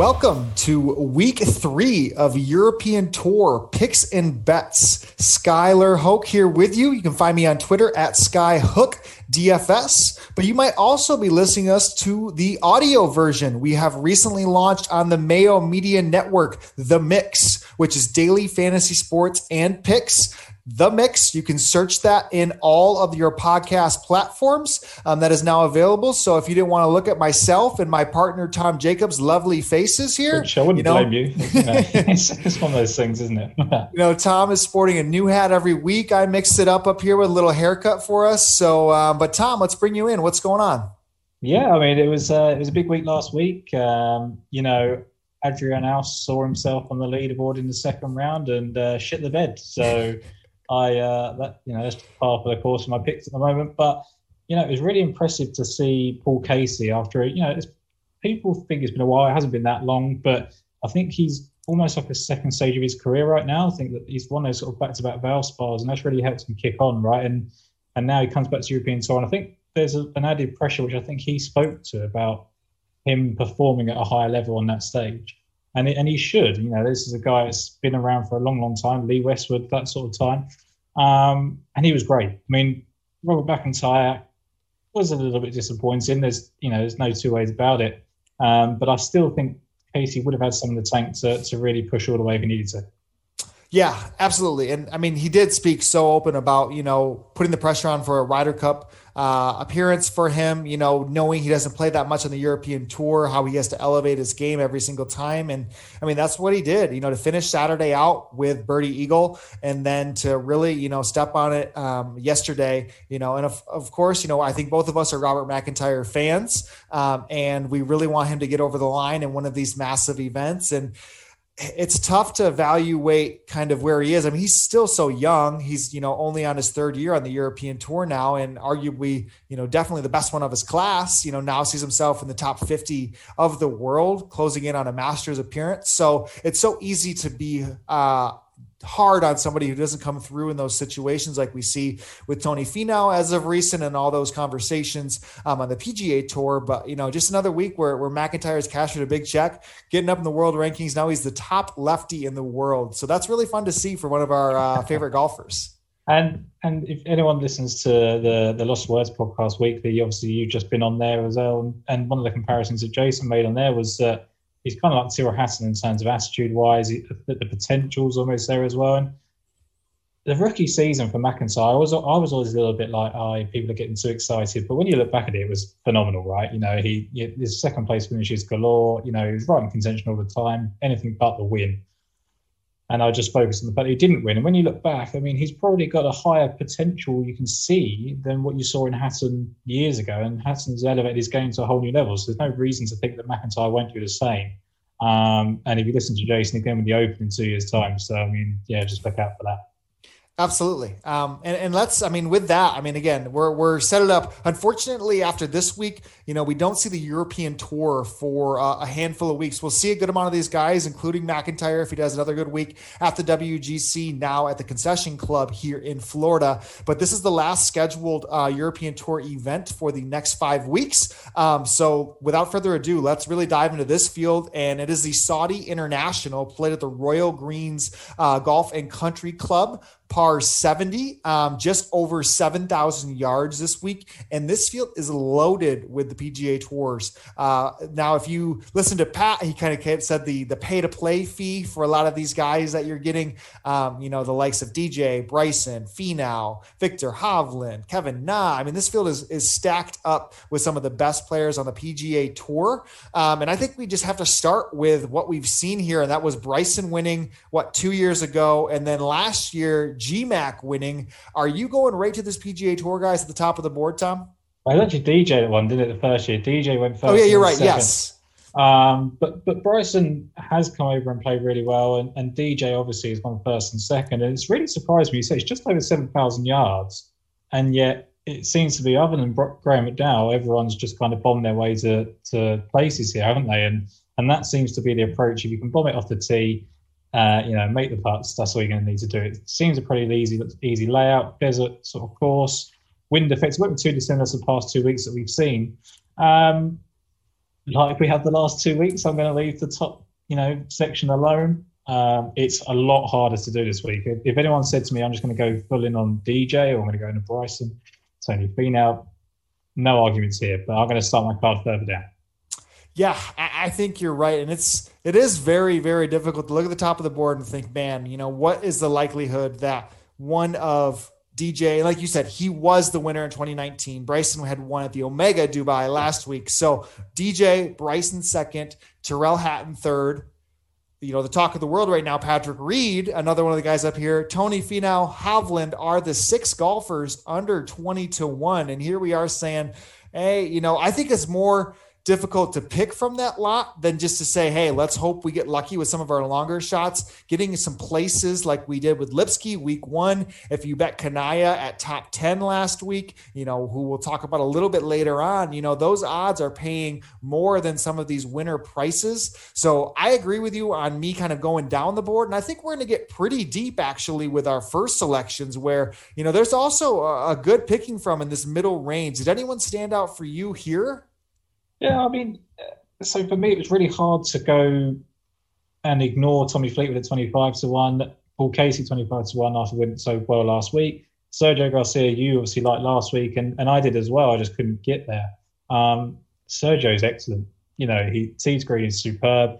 Welcome to week three of European Tour picks and bets. Skylar Hoke here with you. You can find me on Twitter at Skyhook DFS, but you might also be listening us to the audio version. We have recently launched on the Mayo Media Network, The Mix, which is daily fantasy sports and picks. The Mix. You can search that in all of your podcast platforms. Um, that is now available. So if you didn't want to look at myself and my partner Tom Jacobs' lovely faces here, Which I wouldn't you know, blame you. it's, it's one of those things, isn't it? you know, Tom is sporting a new hat every week. I mixed it up up here with a little haircut for us. So, um, but Tom, let's bring you in. What's going on? yeah, I mean, it was uh, it was a big week last week. Um, you know, Adri Arnaus saw himself on the leaderboard in the second round and uh, shit the bed. So. I uh, that you know that's part of the course of my picks at the moment. But you know, it was really impressive to see Paul Casey after you know, people think it's been a while. It hasn't been that long, but I think he's almost like a second stage of his career right now. I think that he's won those sort of back-to-back Valspars, and that's really helped him kick on, right? And and now he comes back to European Tour, and I think there's a, an added pressure, which I think he spoke to about him performing at a higher level on that stage. And, and he should, you know, this is a guy that's been around for a long, long time, Lee Westwood, that sort of time. Um, and he was great. I mean, Robert McIntyre was a little bit disappointing. There's, you know, there's no two ways about it. Um, but I still think Casey would have had some of the tank to, to really push all the way if he needed to. Yeah, absolutely. And I mean, he did speak so open about, you know, putting the pressure on for a Ryder Cup uh, appearance for him, you know, knowing he doesn't play that much on the European tour, how he has to elevate his game every single time. And I mean, that's what he did, you know, to finish Saturday out with Birdie Eagle and then to really, you know, step on it um, yesterday, you know, and of, of course, you know, I think both of us are Robert McIntyre fans um, and we really want him to get over the line in one of these massive events. And, it's tough to evaluate kind of where he is. I mean, he's still so young. He's, you know, only on his third year on the European tour now, and arguably, you know, definitely the best one of his class. You know, now sees himself in the top 50 of the world, closing in on a Masters appearance. So it's so easy to be uh, hard on somebody who doesn't come through in those situations like we see with Tony Finau as of recent and all those conversations um, on the PGA tour. But, you know, just another week where, where McIntyre has cashed a big check, getting up in the world rankings. Now he's the top lefty in the world. So that's really fun to see for one of our uh, favorite golfers. And and if anyone listens to the the Lost Words podcast weekly, obviously you've just been on there as well. And one of the comparisons that Jason made on there was that he's kind of like Tyrrell Hatton in terms of attitude wise. The, the potential's almost there as well. And the rookie season for McIntyre, I was I was always a little bit like, oh, people are getting too excited. But when you look back at it, it was phenomenal, right? You know, he his second place finishes galore. You know, he was right in contention all the time, anything but the win and I just focused on the fact he didn't win. And when you look back, I mean, he's probably got a higher potential you can see than what you saw in Hatton years ago. And Hatton's elevated his game to a whole new level. So there's no reason to think that McIntyre won't do the same. Um, and if you listen to Jason again with the Open in two years' time, so I mean, yeah, just look out for that. Absolutely. Um, and, and let's, I mean, with that, I mean, again, we're, we're set it up. Unfortunately, after this week, you know, we don't see the European tour for uh, a handful of weeks. We'll see a good amount of these guys, including McIntyre, if he does another good week at the WGC now at the concession club here in Florida. But this is the last scheduled uh, European tour event for the next five weeks. Um, so without further ado, let's really dive into this field. And it is the Saudi International played at the Royal Greens uh, Golf and Country Club par 70, um, just over 7,000 yards this week. And this field is loaded with the PGA Tours. Uh, now, if you listen to Pat, he kind of said the, the pay to play fee for a lot of these guys that you're getting, um, you know, the likes of DJ, Bryson, Finau, Viktor Hovland, Kevin Na. I mean, this field is, is stacked up with some of the best players on the PGA Tour. Um, and I think we just have to start with what we've seen here. And that was Bryson winning, what, two years ago. And then last year, GMAC winning. Are you going right to this PGA Tour guys at the top of the board, Tom? I actually DJ the one, didn't it the first year? DJ went first. Oh yeah, you're right. Second. Yes. Um, but but Bryson has come over and played really well, and, and DJ obviously has gone first and second, and it's really surprised me. You say it's just over seven thousand yards, and yet it seems to be other than Graham McDowell, everyone's just kind of bombed their way to to places here, haven't they? And and that seems to be the approach. If you can bomb it off the tee, uh, you know, make the putts. That's all you're going to need to do. It seems a pretty easy, easy layout, desert sort of course, wind effects. Won't too dissimilar to the past two weeks that we've seen. Um, like we have the last two weeks, I'm going to leave the top, you know, section alone. Um, it's a lot harder to do this week. If, if anyone said to me, I'm just going to go full in on DJ or I'm going to go into Bryson, Tony Finau, no arguments here, but I'm going to start my card further down. Yeah, I think you're right, and it's it is very very difficult to look at the top of the board and think, man, you know, what is the likelihood that one of DJ, like you said, he was the winner in 2019. Bryson had won at the Omega Dubai last week. So DJ, Bryson second, Tyrrell Hatton third. You know, the talk of the world right now, Patrick Reed, another one of the guys up here, Tony Finau, Hovland are the six golfers under 20 to 1. And here we are saying, hey, you know, I think it's more – difficult to pick from that lot than just to say, hey, let's hope we get lucky with some of our longer shots. Getting some places like we did with Lipsky week one. If you bet Kanaya at top 10 last week, you know, who we'll talk about a little bit later on, you know, those odds are paying more than some of these winner prices. So I agree with you on me kind of going down the board. And I think we're going to get pretty deep actually with our first selections where, you know, there's also a, a good picking from in this middle range. Did anyone stand out for you here? Yeah, I mean, so for me, it was really hard to go and ignore Tommy Fleetwood at 25 to 1, Paul Casey 25 to 1 after winning so well last week. Sergio Garcia, you obviously liked last week, and, and I did as well. I just couldn't get there. Um, Sergio's excellent. You know, he tees green is superb.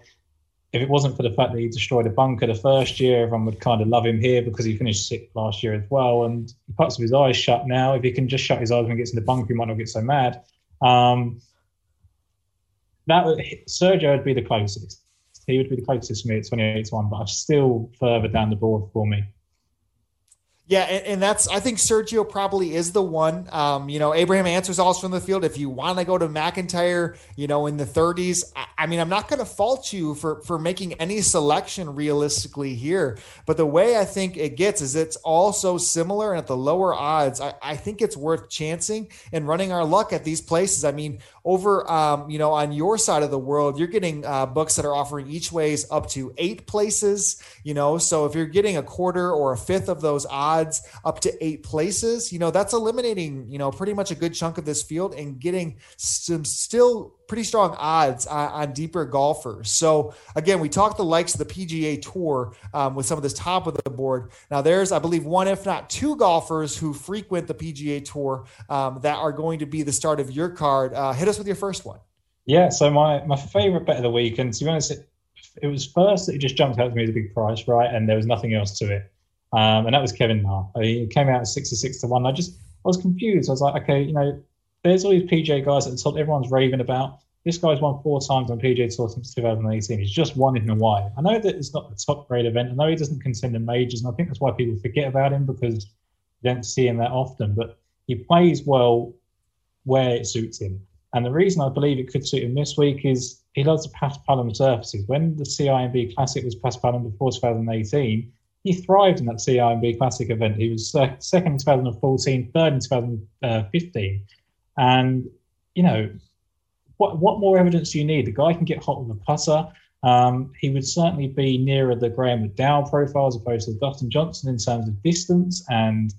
If it wasn't for the fact that he destroyed a bunker the first year, everyone would kind of love him here because he finished sixth last year as well. And he puts his eyes shut now. If he can just shut his eyes when he gets in the bunker, he might not get so mad. Um, that Sergio would be the closest. He would be the closest for me at 28 to 1, but I'm still further down the board for me. Yeah, and, and, that's I think Sergio probably is the one. Um, you know, Abraham Ancer's also from the field. If you want to go to McIntyre, you know, in the 30s, I, I mean, I'm not going to fault you for for making any selection realistically here. But the way I think it gets is it's all so similar, and at the lower odds, I, I think it's worth chancing and running our luck at these places. I mean, over um, you know on your side of the world you're getting uh, books that are offering each ways up to eight places you know so if you're getting a quarter or a fifth of those odds up to eight places you know that's eliminating you know pretty much a good chunk of this field and getting some still pretty strong odds on, on, deeper golfers. So again, we talked the likes of the PGA Tour um, with some of this top of the board. Now there's, I believe, one if not two golfers who frequent the PGA Tour um, that are going to be the start of your card. Uh, hit us with your first one. Yeah, so my my favorite bet of the week, and to be honest, it, it was first that it just jumped out to me as a big price, right? And there was nothing else to it. Um, and that was Kevin Na. He came out at 66 to 1. I just, I was confused. I was like, okay, you know, there's all these PGA guys at the top everyone's raving about. This guy's won four times on PGA Tour since 2018. He's just won in Hawaii. I know that it's not the top grade event. I know he doesn't contend in majors, and I think that's why people forget about him because you don't see him that often. But he plays well where it suits him. And the reason I believe it could suit him this week is he loves the paspalum surfaces. When the CIMB Classic was paspalum before 2018, he thrived in that CIMB Classic event. He was uh, second in 2014, third in 2015. And, you know, what, what more evidence do you need? The guy can get hot with a putter. Um, he would certainly be nearer the Graham McDowell profile as opposed to Dustin Johnson in terms of distance. And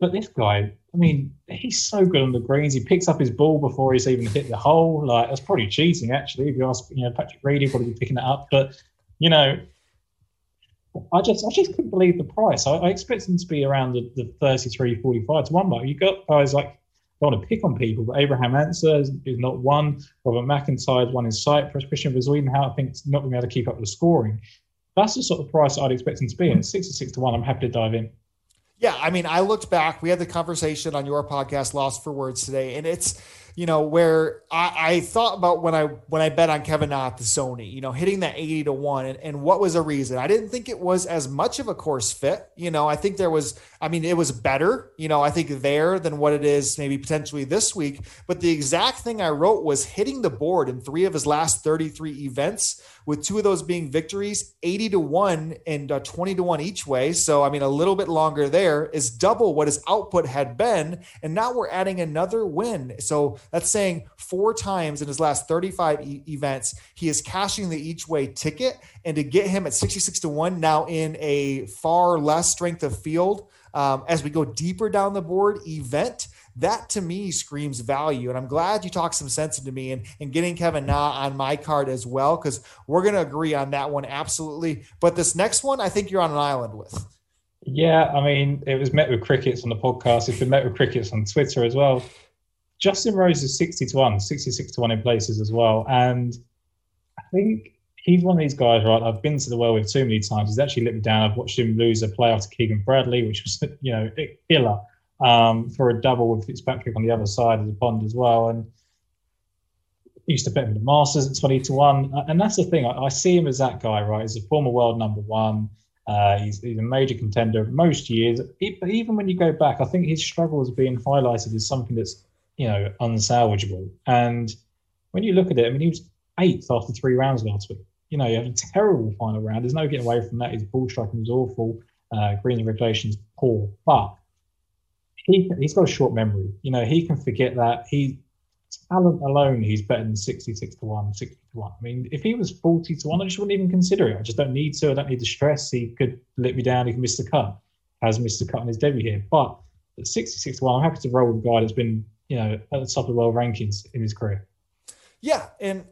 but this guy, I mean, he's so good on the greens. He picks up his ball before he's even hit the hole. Like that's probably cheating, actually. If you ask, you know, Patrick Reed, he'd probably be picking it up. But you know, I just I just couldn't believe the price. I, I expect them to be around the, the 33, 45 to one mark. You got guys like don't want to pick on people, but Abraham Ancer is, is not one. Robert McIntyre is one in Cyprus. Christian Bezuidenhout, I think, not going to be able to keep up with the scoring. That's the sort of price I'd expect him to be. And 66 to 1, I'm happy to dive in. Yeah, I mean, I looked back. We had the conversation on your podcast, Lost for Words, today, and it's you know, where I, I, thought about when I when I bet on Kevin at the Sony, you know, hitting that 80 to 1 and, and what was a reason. I didn't think it was as much of a course fit. You know, I think there was, I mean, it was better, you know, I think there than what it is maybe potentially this week. But the exact thing I wrote was hitting the board in three of his last 33 events, with two of those being victories, 80 to 1 and uh, 20 to 1 each way. So, I mean, a little bit longer there is double what his output had been. And now we're adding another win. So that's saying four times in his last 35 e- events, he is cashing the each way ticket. And to get him at 66 to 1 now in a far less strength of field um, as we go deeper down the board, event that to me screams value. And I'm glad you talked some sense into me and, and getting Kevin Na on my card as well, because we're going to agree on that one absolutely. But this next one, I think you're on an island with. Yeah, I mean, it was met with crickets on the podcast. It's been met with crickets on Twitter as well. Justin Rose is 60 to 1, 66 to 1 in places as well. And I think he's one of these guys, right? I've been to the well with too many times. He's actually let me down. I've watched him lose a playoff to Keegan Bradley, which was, you know, killer um, for a double with Fitzpatrick on the other side of the pond as well. And used to bet him the Masters at 20 to 1. And that's the thing. I, I see him as that guy, right? He's a former world number one. Uh, he's, he's, a major contender most years. But even when you go back, I think his struggles being highlighted as something that's, you know, unsalvageable. And when you look at it, I mean, he was eighth after three rounds last week. You know, he had a terrible final round. There's no getting away from that. His ball striking was awful. Uh, green regulations poor. But he he's got a short memory. You know, he can forget that. He talent alone, he's better than 66 to 1, 60 to 1. I mean, if he was 40 to 1, I just wouldn't even consider it. I just don't need to. I don't need the stress. He could let me down. He can miss the cut. Has missed the cut in his debut here. But at 66 to 1, I'm happy to roll with a guy that's been, you know, at the top of the world rankings in his career. Yeah. And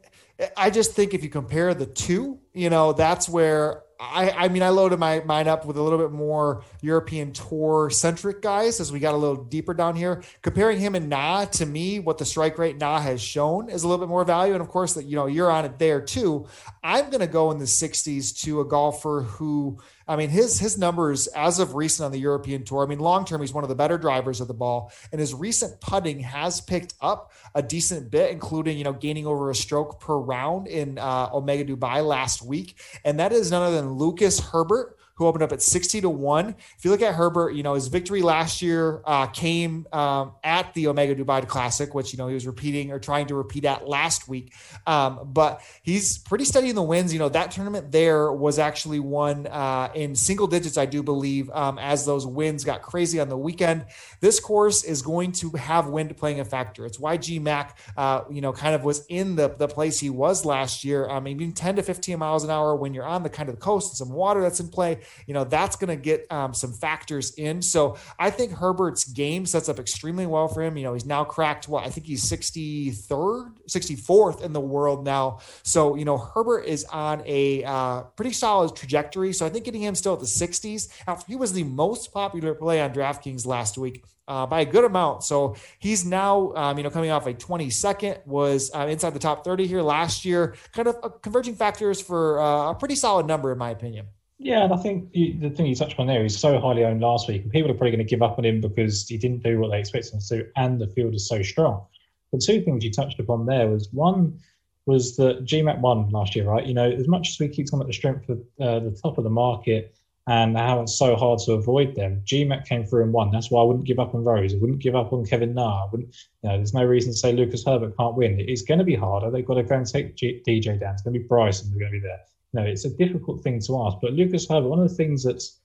I just think if you compare the two, you know, that's where I, I mean, I loaded my mind up with a little bit more European tour centric guys as we got a little deeper down here. Comparing him and Na to me, what the strike rate Na has shown is a little bit more value. And of course, that you know you're on it there too. I'm going to go in the 60s to a golfer who I mean, his his numbers as of recent on the European Tour. I mean, long term, he's one of the better drivers of the ball, and his recent putting has picked up a decent bit, including you know gaining over a stroke per round in uh, Omega Dubai last week, and that is none other than Lucas Herbert who opened up at 60 to 1. If you look at Herbert, you know, his victory last year uh, came um, at the Omega Dubai Classic, which, you know, he was repeating or trying to repeat at last week. Um, but he's pretty steady in the wins. You know, that tournament there was actually won uh, in single digits, I do believe, um, as those wins got crazy on the weekend. This course is going to have wind playing a factor. It's why G Mac, uh, you know, kind of was in the, the place he was last year. I mean, 10 to 15 miles an hour when you're on the kind of the coast and some water that's in play you know, that's going to get um, some factors in. So I think Herbert's game sets up extremely well for him. You know, he's now cracked what I think he's 63rd, 64th in the world now. So, you know, Herbert is on a uh, pretty solid trajectory. So I think getting him still at the 60s, he was the most popular play on DraftKings last week. Uh, by a good amount. So he's now, um, you know, coming off a 22nd, was uh, inside the top 30 here last year. Kind of uh, converging factors for uh, a pretty solid number, in my opinion. Yeah, and I think the thing you touched on there, he's so highly owned last week, and people are probably going to give up on him because he didn't do what they expected him to and the field is so strong. The two things you touched upon there was one was that GMAC won last year, right? You know, as much as we keep talking about the strength of uh, the top of the market and how it's so hard to avoid them, GMAC came through and won. That's why I wouldn't give up on Rose. I wouldn't give up on Kevin Na. You know, there's no reason to say Lucas Herbert can't win. It's going to be harder. They've got to go and take G- DJ down. It's going to be Bryson. They're going to be there no, it's a difficult thing to ask. But Lucas Herbert, one of the things that's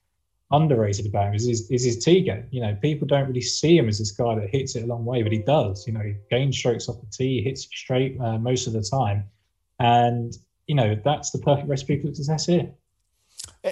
underrated about him is his, is his tee game. You know, people don't really see him as this guy that hits it a long way, but he does. You know, he gains strokes off the tee, hits it straight uh, most of the time. And, you know, that's the perfect recipe for success here.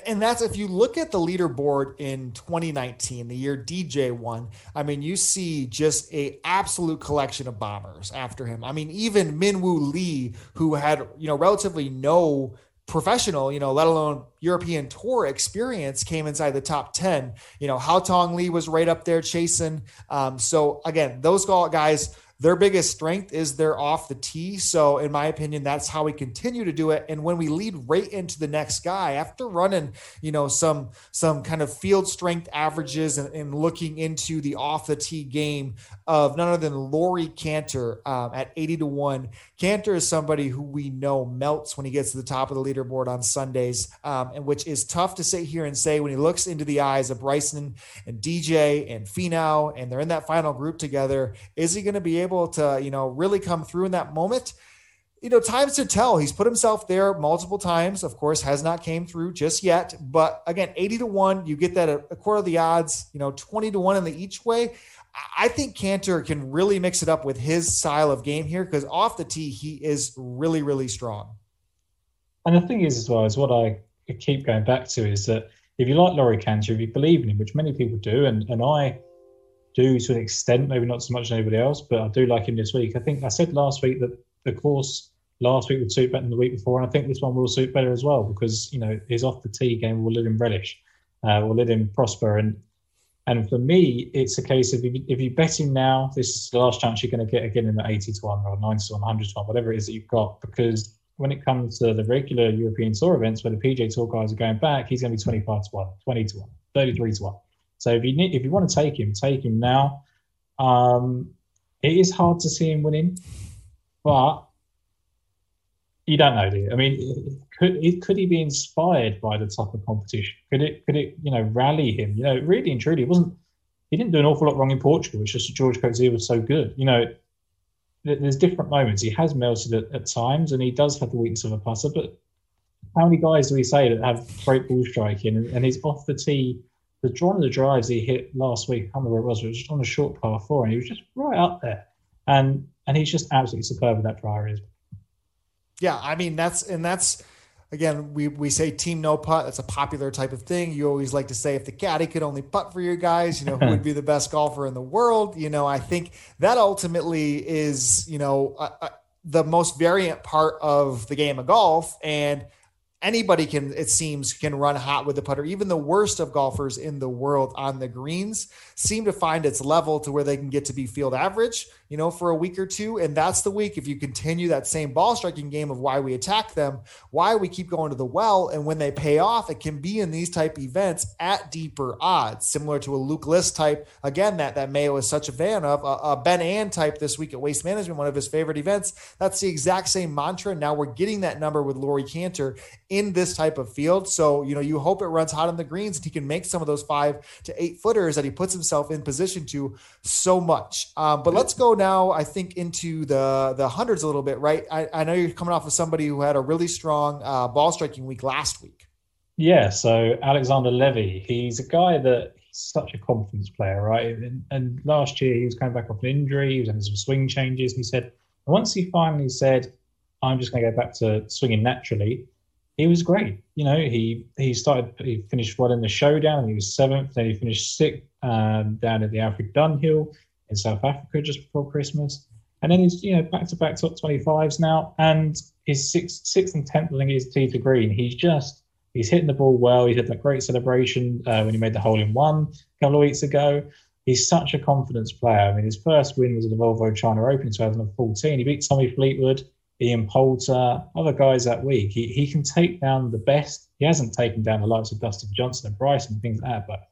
And that's if you look at the leaderboard in 2019, the year DJ won. I mean, you see just a absolute collection of bombers after him. I mean, even Minwoo Lee, who had you know relatively no professional, you know, let alone European tour experience came inside the top 10. You know, Haotong Li was right up there chasing. Um, so again, those guys their biggest strength is they're off the tee. So, in my opinion, that's how we continue to do it. And when we lead right into the next guy, after running, you know, some some kind of field strength averages and, and looking into the off the tee game of none other than Laurie Canter um, at 80 to 1. Canter is somebody who we know melts when he gets to the top of the leaderboard on Sundays, um, and which is tough to sit here and say when he looks into the eyes of Bryson and DJ and Finau, and they're in that final group together. Is he going to be able to, you know, really come through in that moment. You know, times to tell. He's put himself there multiple times. Of course, has not came through just yet. But again, 80 to 1, you get that a, quarter of the odds, you know, 20 to 1 in the each way. I think Canter can really mix it up with his style of game here because off the tee, he is really, really strong. And the thing is, as well, is what I keep going back to is that if you like Laurie Canter, if you believe in him, which many people do, and, and I do to an extent, maybe not so much as anybody else, but I do like him this week. I think I said last week that the course last week would suit better than the week before, and I think this one will suit better as well because you know his off the tee game will let him relish, uh, will let him prosper, and and for me, it's a case of if you, if you bet him now, this is the last chance you're going to get again in the 80 to 1 or 90 to 1, 100 to 1, whatever it is that you've got, because when it comes to the regular European Tour events where the PJ Tour guys are going back, he's going to be 25 to 1, 20 to 1, 33 to 1. So if you need, if you want to take him, take him now. Um, it is hard to see him winning, but you don't know, do you? I mean, could could he be inspired by the type of competition? Could it could it you know rally him? You know, really and truly, it wasn't. He didn't do an awful lot wrong in Portugal. It's just George Coetzee was so good. You know, there's different moments. He has melted at, at, times, and he does have the weakness of a putter. But how many guys do we say that have great ball striking? And, and he's off the tee. The one of the drives he hit last week, I can't remember where it was, it was just on a short par four, and he was just right up there. And and he's just absolutely superb with that driver. Yeah, I mean that's and that's again we we say team no putt. That's a popular type of thing. You always like to say if the caddy could only putt for your guys, you know who would be the best golfer in the world. You know, I think that ultimately is you know uh, uh, the most variant part of the game of golf and anybody can it seems can run hot with the putter. Even the worst of golfers in the world on the greens seem to find its level to where they can get to be field average you know, for a week or two. And that's the week. If you continue that same ball striking game of why we attack them, why we keep going to the well, and when they pay off, it can be in these type events at deeper odds, similar to a Luke List type. Again, that that Mayo is such a fan of a, a Ben An type this week at Waste Management, one of his favorite events. That's the exact same mantra. Now we're getting that number with Laurie Canter in this type of field. So you know, you hope it runs hot on the greens and he can make some of those five to eight footers that he puts himself in position to so much. Um, but let's go now, I think, into the the hundreds a little bit, right? I, I know you're coming off of somebody who had a really strong uh, ball striking week last week. Yeah, so Alexander Levy, he's a guy that he's such a confidence player, right? And, and last year he was coming back off an injury, he was having some swing changes. He said, once he finally said, I'm just going to go back to swinging naturally, he was great. You know, he he started, he finished what in the showdown, he was seventh, then he finished sixth um, down at the Alfred Dunhill in South Africa just before Christmas. And then he's, you know, back to back top 25s now. And his sixth, sixth and tenth, I think, is to green. He's just, he's hitting the ball well. He had that great celebration uh, when he made the hole in one a couple of weeks ago. He's such a confidence player. I mean, his first win was at the Volvo China Open in 2014. He beat Tommy Fleetwood, Ian Poulter, other guys that week. He, he can take down the best. He hasn't taken down the likes of Dustin Johnson and Bryson and things like that, but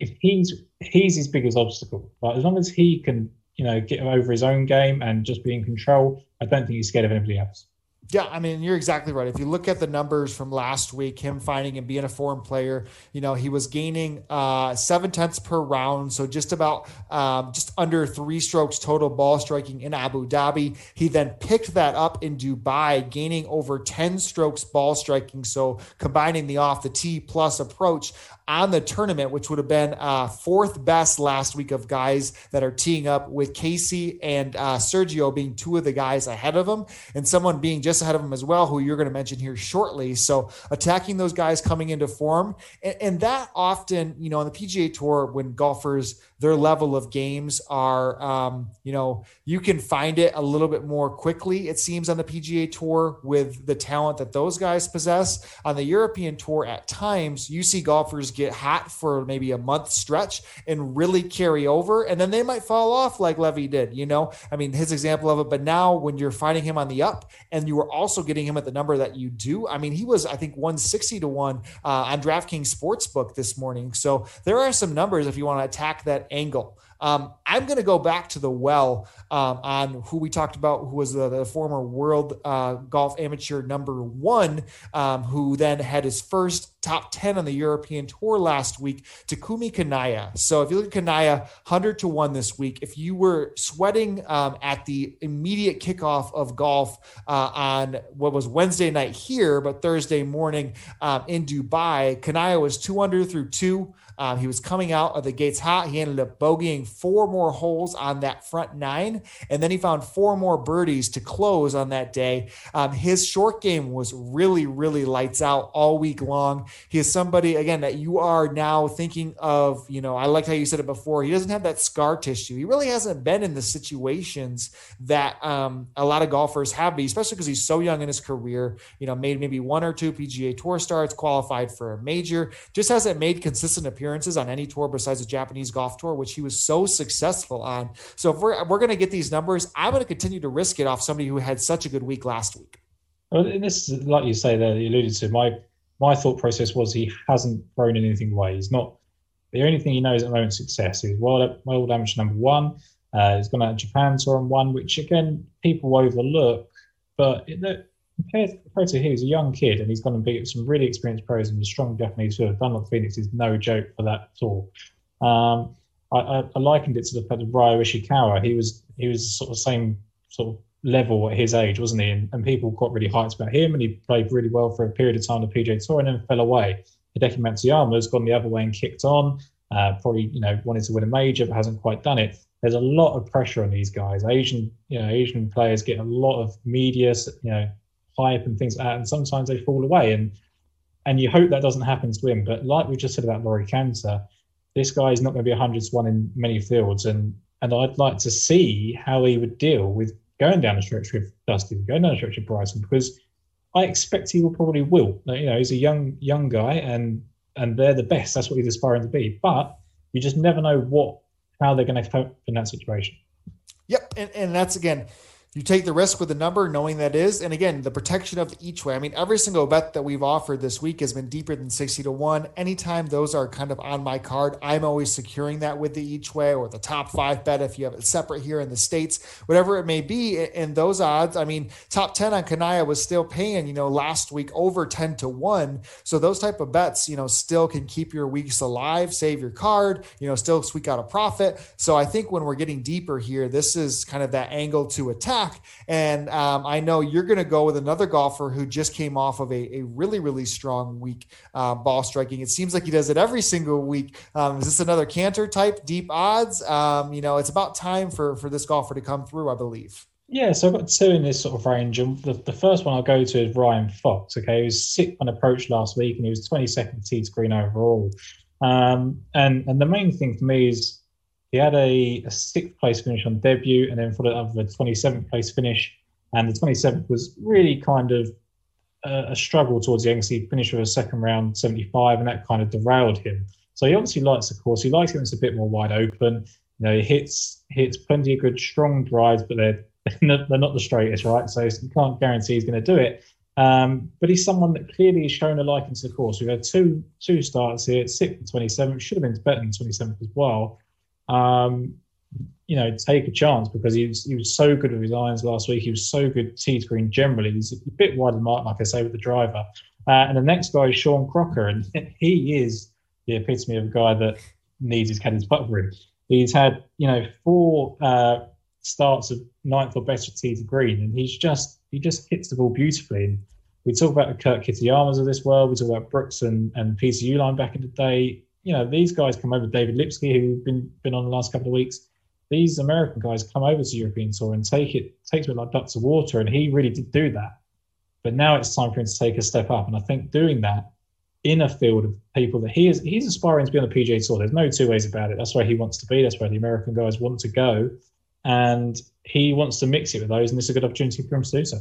if he's he's his biggest obstacle. But as long as he can, you know, get over his own game and just be in control, I don't think he's scared of anybody else. Yeah, I mean, you're exactly right. If you look at the numbers from last week, him finding and being a foreign player, you know, he was gaining uh, seven tenths per round, so just about um, just under three strokes total ball striking in Abu Dhabi. He then picked that up in Dubai, gaining over 10 strokes ball striking. So combining the off the tee plus approach on the tournament, which would have been uh, fourth best last week of guys that are teeing up with Casey and uh, Sergio being two of the guys ahead of him, and someone being just ahead of him as well, who you're going to mention here shortly. So attacking those guys coming into form, and, and that often, you know, on the PGA Tour, when golfers their level of games are, um, you know, you can find it a little bit more quickly, it seems, on the PGA Tour with the talent that those guys possess. On the European Tour, at times, you see golfers get hot for maybe a month stretch and really carry over, and then they might fall off like Levy did, you know? I mean, his example of it, but now when you're finding him on the up and you are also getting him at the number that you do, I mean, he was, I think, 160 to 1 uh, on DraftKings Sportsbook this morning. So there are some numbers if you want to attack that angle. Um, I'm going to go back to the well um, on who we talked about, who was the, the former world uh, golf amateur number one, um, who then had his first top 10 on the European tour last week, Takumi Kanaya. So if you look at Kanaya, 100 to 1 this week, if you were sweating um, at the immediate kickoff of golf uh, on what was Wednesday night here, but Thursday morning um, in Dubai, Kanaya was two under through two Um, he was coming out of the gates hot. He ended up bogeying four more holes on that front nine, and then he found four more birdies to close on that day. Um, his short game was really, really lights out all week long. He is somebody again that you are now thinking of. You know, I like how you said it before. He doesn't have that scar tissue. He really hasn't been in the situations that um, a lot of golfers have, been, especially because he's so young in his career. You know, made maybe one or two PGA Tour starts, qualified for a major, just hasn't made consistent appearances on any tour besides the Japanese golf tour, which he was so successful on. So if we're, we're going to get these numbers, I'm going to continue to risk it off somebody who had such a good week last week. Well, this is like you say there, you alluded to. My my thought process was he hasn't thrown anything away. He's not the only thing he knows at the moment success. He's world world amateur number one. Uh, he's gone out to Japan tour and one, which again people overlook. But it, compared, to him, he's a young kid and he's going to beat some really experienced pros and the strong Japanese tour. Dunlop Phoenix is no joke for that tour. Um, I, I, I, likened it to the fact of Ryo Ishikawa. He was he was sort of same sort of level at his age, wasn't he? And, and people got really hyped about him, and he played really well for a period of time on the PJ Tour, and then fell away. Hideki Matsuyama has gone the other way and kicked on. Uh, probably, you know, wanted to win a major, but hasn't quite done it. There's a lot of pressure on these guys. Asian, you know, Asian players get a lot of media, you know, hype and things like that, and sometimes they fall away. And and you hope that doesn't happen to him. But like we just said about Laurie Canter, this guy is not going to be a to one in many fields, and and I'd like to see how he would deal with going down the stretch with Dustin, going down the stretch with Bryson, because I expect he will probably will. You know, he's a young young guy, and and they're the best. That's what he's aspiring to be. But you just never know what how they're going to cope in that situation. Yep, and, and that's again you take the risk with the number, knowing that is, and again, the protection of each way. I mean, every single bet that we've offered this week has been deeper than 60 to 1. Anytime those are kind of on my card, I'm always securing that with the each way or the top five bet if you have it separate here in the States, whatever it may be. And those odds, I mean, top 10 on Kanaya was still paying, you know, last week over 10 to 1. So those type of bets, you know, still can keep your weeks alive, save your card, you know, still squeak out a profit. So I think when we're getting deeper here, this is kind of that angle to attack back. And um, I know you're going to go with another golfer who just came off of a, a really, really strong week uh, ball striking. It seems like he does it every single week. Um, is this another Canter type deep odds? Um, you know, it's about time for, for this golfer to come through, I believe. Yeah, so I've got two in this sort of range. And the, the first one I'll go to is Ryan Fox. Okay, he was sixth on approach last week and he was 22nd tee to green overall. Um, and and the main thing for me is he had a, a sixth place finish on debut and then followed up with a 27th place finish. And the 27th was really kind of a, a struggle towards the end. He finished with a second round 75, and that kind of derailed him. So he obviously likes the course. He likes it when it's a bit more wide open. You know, he hits hits plenty of good strong drives, but they're they're not the straightest, right? So you can't guarantee he's going to do it. Um, but he's someone that clearly has shown a liking to the course. We've had two two starts here, sixth and 27th. Should have been better than 27th as well um, you know, take a chance because he was he was so good with his irons last week. He was so good tee to green generally. He's a bit wide of mark, like I say, with the driver. Uh, and the next guy is Sean Crocker, and he is the epitome of a guy that needs his caddy's putt for him. He's had you know four uh, starts of ninth or better tee to green, and he's just he just hits the ball beautifully. And we talk about the Kurt Kitayamas of this world. We talk about Brooks and, and Peter Uihlein back in the day you know, these guys come over, David Lipsky, who've been been on the last couple of weeks. These American guys come over to European tour and take it takes it like ducks of water, and he really did do that. But now it's time for him to take a step up, and I think doing that in a field of people that he is he's aspiring to be on the PGA Tour. There's no two ways about it. That's where he wants to be. That's where the American guys want to go, and he wants to mix it with those. And this is a good opportunity for him to do so.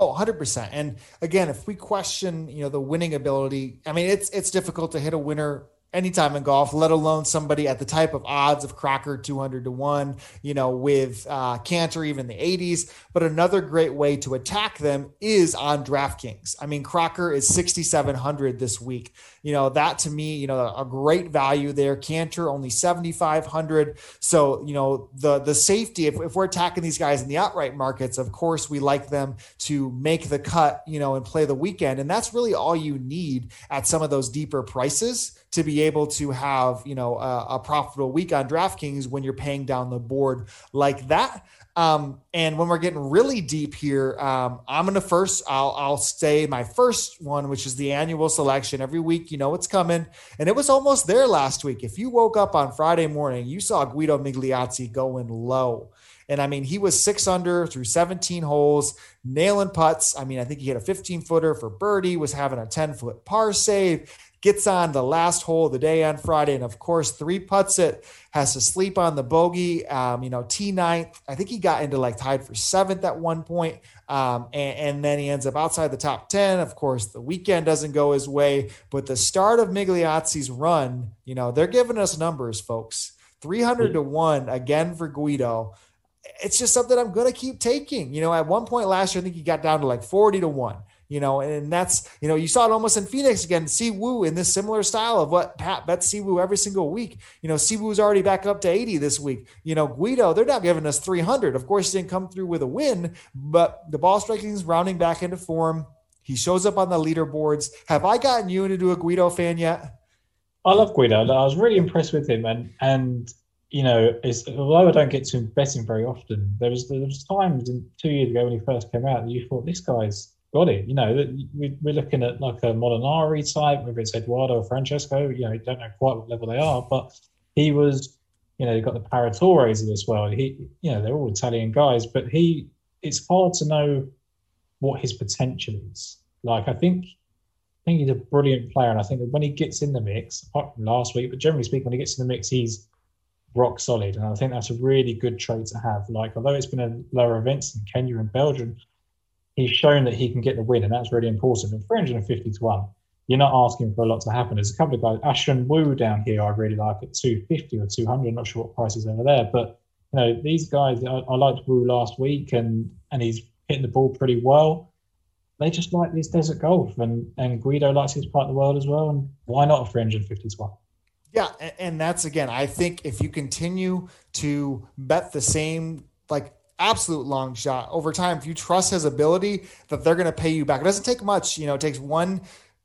Oh, 100%. And again, if we question, you know, the winning ability, I mean, it's it's difficult to hit a winner anytime in golf, let alone somebody at the type of odds of Crocker 200 to 1, you know, with uh, Canter even the 80s. But another great way to attack them is on DraftKings. I mean, Crocker is 6,700 this week. You know, that to me, you know, a great value there. Canter only 7,500. So, you know, the the safety, if, if we're attacking these guys in the outright markets, of course, we like them to make the cut, you know, and play the weekend. And that's really all you need at some of those deeper prices to be able to have you know a, a profitable week on DraftKings when you're paying down the board like that. Um, and when we're getting really deep here, um, I'm gonna first I'll I'll say my first one, which is the annual selection. Every week, you know it's coming, and it was almost there last week. If you woke up on Friday morning, you saw Guido Migliozzi going low. And I mean, he was six under through 17 holes, nailing putts. I mean, I think he hit a 15 footer for birdie, was having a 10 foot par save gets on the last hole of the day on Friday. And of course, three putts it, has to sleep on the bogey. Um, you know, T ninth. I think he got into like tied for seventh at one point. Um, and, and, then he ends up outside the top 10. Of course, the weekend doesn't go his way, but the start of Migliozzi's run, you know, they're giving us numbers, folks. 300 to 1 again for Guido. It's just something I'm going to keep taking. You know, at one point last year, I think he got down to like 40 to 1 you know, and that's, you know, you saw it almost in Phoenix again. Si Woo in this similar style of what Pat bets Si Woo every single week. You know, Si Woo's already back up to 80 this week. You know, Guido, they're not giving us 300. Of course, he didn't come through with a win, but the ball striking is rounding back into form. He shows up on the leaderboards. Have I gotten you into a Guido fan yet? I love Guido. I was really impressed with him, and and you know, although I don't get to bet him very often, there was there was times two years ago when he first came out that you thought this guy's got it. You know, we're looking at like a Molinari type, whether it's Edoardo or Francesco. You know, you don't know quite what level they are, but he was, you know, you've got the Paratores of this world. He, you know, they're all Italian guys, but he, it's hard to know what his potential is. Like, I think, I think he's a brilliant player, and I think that when he gets in the mix, apart from last week, but generally speaking, when he gets in the mix, he's rock solid, and I think that's a really good trait to have. Like, although it's been a lower events in Kenya and Belgium, he's shown that he can get the win, and that's really important. And 350 to 1, you're not asking for a lot to happen. There's a couple of guys, Ashun Wu down here, I really like at 250 or 200. I'm not sure what price is over there, but you know these guys. I, I liked Wu last week, and and he's hitting the ball pretty well. They just like this desert golf, and and Guido likes his part of the world as well. And why not a 350 to 1? Yeah, and that's again, I think if you continue to bet the same like absolute long shot over time. If you trust his ability that they're going to pay you back, it doesn't take much. You know, it takes one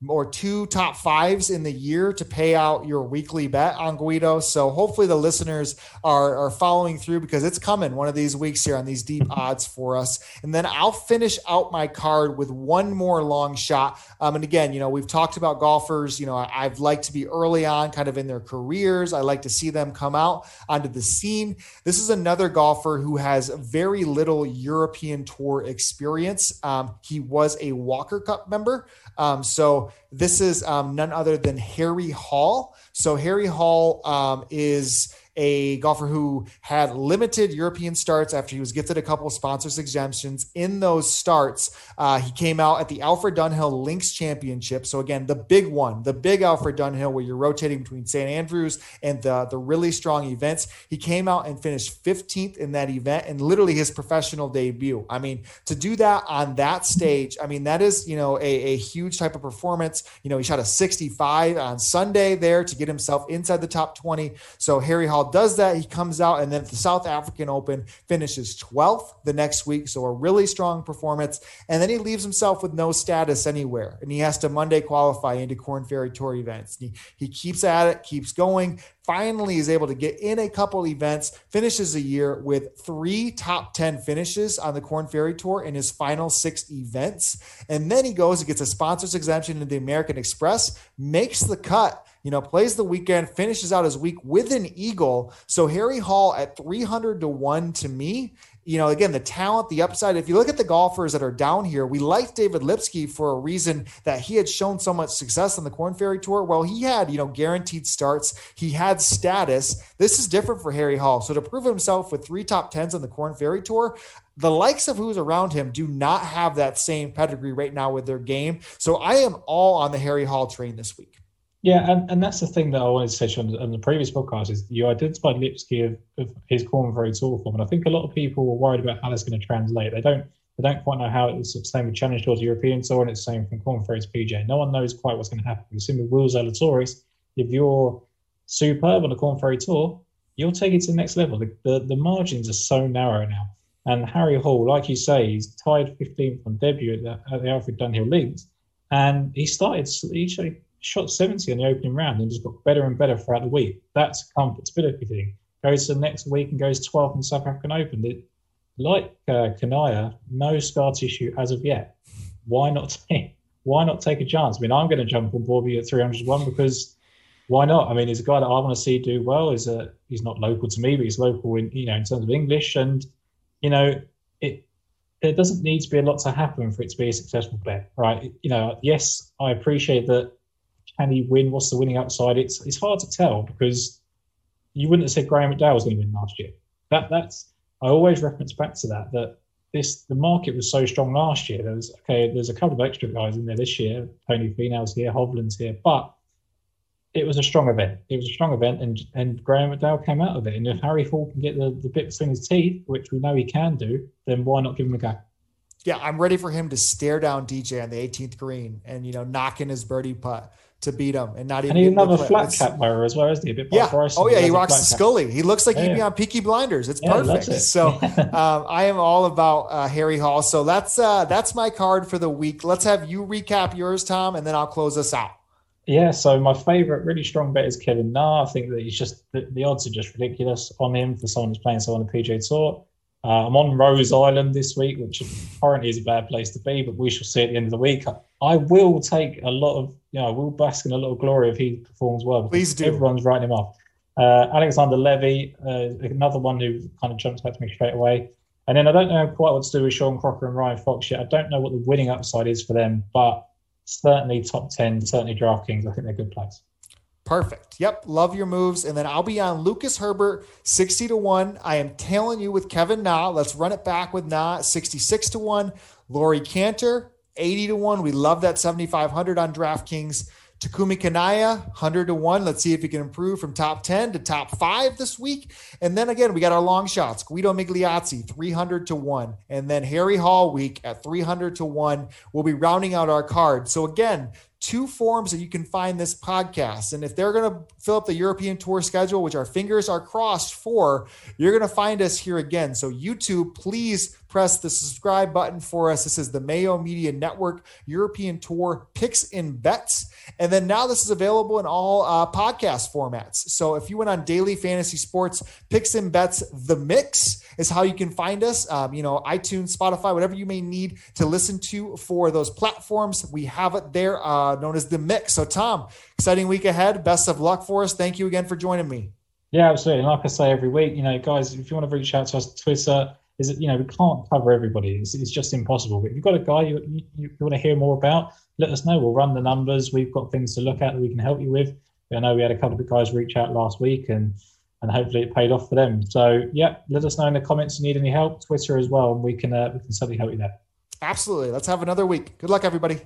or two top fives in the year to pay out your weekly bet on Guido. So hopefully the listeners are, are following through because it's coming one of these weeks here on these deep odds for us. And then I'll finish out my card with one more long shot. Um, and again, you know, we've talked about golfers, you know, I, have liked to be early on kind of in their careers. I like to see them come out onto the scene. This is another golfer who has very little European tour experience. Um, he was a Walker Cup member. Um, so this is um, none other than Harry Hall. So Harry Hall um, is a golfer who had limited European starts after he was gifted a couple of sponsors exemptions. In those starts, uh, he came out at the Alfred Dunhill Links Championship. So again, the big one, the big Alfred Dunhill, where you're rotating between St Andrews and the the really strong events. He came out and finished 15th in that event, and literally his professional debut. I mean, to do that on that stage, I mean that is you know a, a huge type of performance. You know, he shot a 65 on Sunday there to get himself inside the top 20. So Harry Hall does that. He comes out and then the South African Open finishes 12th the next week. So a really strong performance. And then he leaves himself with no status anywhere. And he has to Monday qualify into Korn Ferry Tour events. He, he keeps at it, keeps going, finally is able to get in a couple events, finishes a year with three top 10 finishes on the Korn Ferry Tour in his final six events. And then he goes and gets a sponsor's exemption in the American Express, makes the cut you know, plays the weekend, finishes out his week with an eagle. So Harry Hall at 300 to 1 to me, you know, again, the talent, the upside. If you look at the golfers that are down here, we like David Lipsky for a reason that he had shown so much success on the Korn Ferry Tour. Well, he had, you know, guaranteed starts, he had status. This is different for Harry Hall. So to prove himself with three top tens on the Korn Ferry Tour, the likes of who's around him do not have that same pedigree right now with their game. So I am all on the Harry Hall train this week. Yeah, and, and that's the thing that I wanted to say on the, on the previous podcast is you identified Lipsky of, of his Korn Ferry Tour form, and I think a lot of people were worried about how that's going to translate. They don't they don't quite know how it's the same with Challenge Tour to European Tour, and it's the same from to PGA. No one knows quite what's going to happen. We've seen with Will Zalatoris, if you're superb on the Korn Ferry Tour, you'll take it to the next level. The, the, the margins are so narrow now. And Harry Hall, like you say, he's tied 15th on debut at the, at the Alfred Dunhill Links, and he started he shot 70 in the opening round and just got better and better throughout the week. That's a comfortability thing. Goes to the next week and goes 12th in the South African Open. It, like uh, Kanaya, no scar tissue as of yet. Why not take? Why not take a chance? I mean, I'm going to jump on board at 301 because why not? I mean, he's a guy that I want to see do well. He's a he's not local to me, but he's local in you know in terms of English, and you know it. There doesn't need to be a lot to happen for it to be a successful bet, right? You know, yes, I appreciate that. Can he win? What's the winning upside? It's it's hard to tell because you wouldn't have said Graham McDowell was going to win last year. That that's I always reference back to that that this the market was so strong last year. There was okay, there's a couple of extra guys in there this year. Tony Finau's here, Hovland's here, but it was a strong event. It was a strong event, and and Graeme McDowell came out of it. And if Harry Hall can get the, the bit between his teeth, which we know he can do, then why not give him a go? Yeah, I'm ready for him to stare down DJ on the 18th green and you know knock in his birdie putt to beat him and not even. And he's another flat it's, cap wearer as well, isn't he? A bit yeah. Oh yeah, he rocks the Scully. He looks like yeah, he'd be on Peaky Blinders. It's yeah, perfect. It. So um, I am all about uh, Harry Hall. So that's uh, that's my card for the week. Let's have you recap yours, Tom, and then I'll close us out. Yeah, so my favourite, really strong bet is Kevin Na. I think that he's just the, the, odds are just ridiculous on him for someone who's playing so on the PGA Tour. Uh, I'm on Rose Island this week, which apparently is a bad place to be, but we shall see at the end of the week. I will take a lot of, you know, I will bask in a lot of glory if he performs well. Please do. Everyone's writing him off. Uh, Alexander Levy, uh, another one who kind of jumps back to me straight away. And then I don't know quite what to do with Sean Crocker and Ryan Fox yet. I don't know what the winning upside is for them, but certainly top 10, certainly DraftKings. I think they're good plays. Perfect. Yep. Love your moves. And then I'll be on Lucas Herbert, 60 to 1. I am tailing you with Kevin Na. Let's run it back with Na, 66 to 1. Laurie Canter, 80 to 1. We love that 7,500 on DraftKings. Takumi Kanaya, 100 to 1. Let's see if he can improve from top 10 to top 5 this week. And then again, we got our long shots. Guido Migliozzi, 300 to 1. And then Harry Hall week at 300 to 1. We'll be rounding out our card. So again, two forms that you can find this podcast. And if they're going to fill up the European tour schedule, which our fingers are crossed for, you're going to find us here again. So, YouTube, please press the subscribe button for us. This is the Mayo Media Network European Tour Picks and Bets. And then now this is available in all uh, podcast formats. So if you went on Daily Fantasy Sports Picks and Bets, the mix is how you can find us. Um, you know, iTunes, Spotify, whatever you may need to listen to for those platforms. We have it there, uh, known as the mix. So, Tom, exciting week ahead. Best of luck for us. Thank you again for joining me. Yeah, absolutely. like I say every week, you know, guys, if you want to reach out to us, Twitter, is that you know we can't cover everybody. It's, it's just impossible. But if you've got a guy you, you, you, want to hear more about, let us know. We'll run the numbers. We've got things to look at that we can help you with. I know we had a couple of guys reach out last week, and and hopefully it paid off for them. So yeah, let us know in the comments if you need any help. Twitter as well, and we can uh, we can certainly help you there. Absolutely. Let's have another week. Good luck, everybody.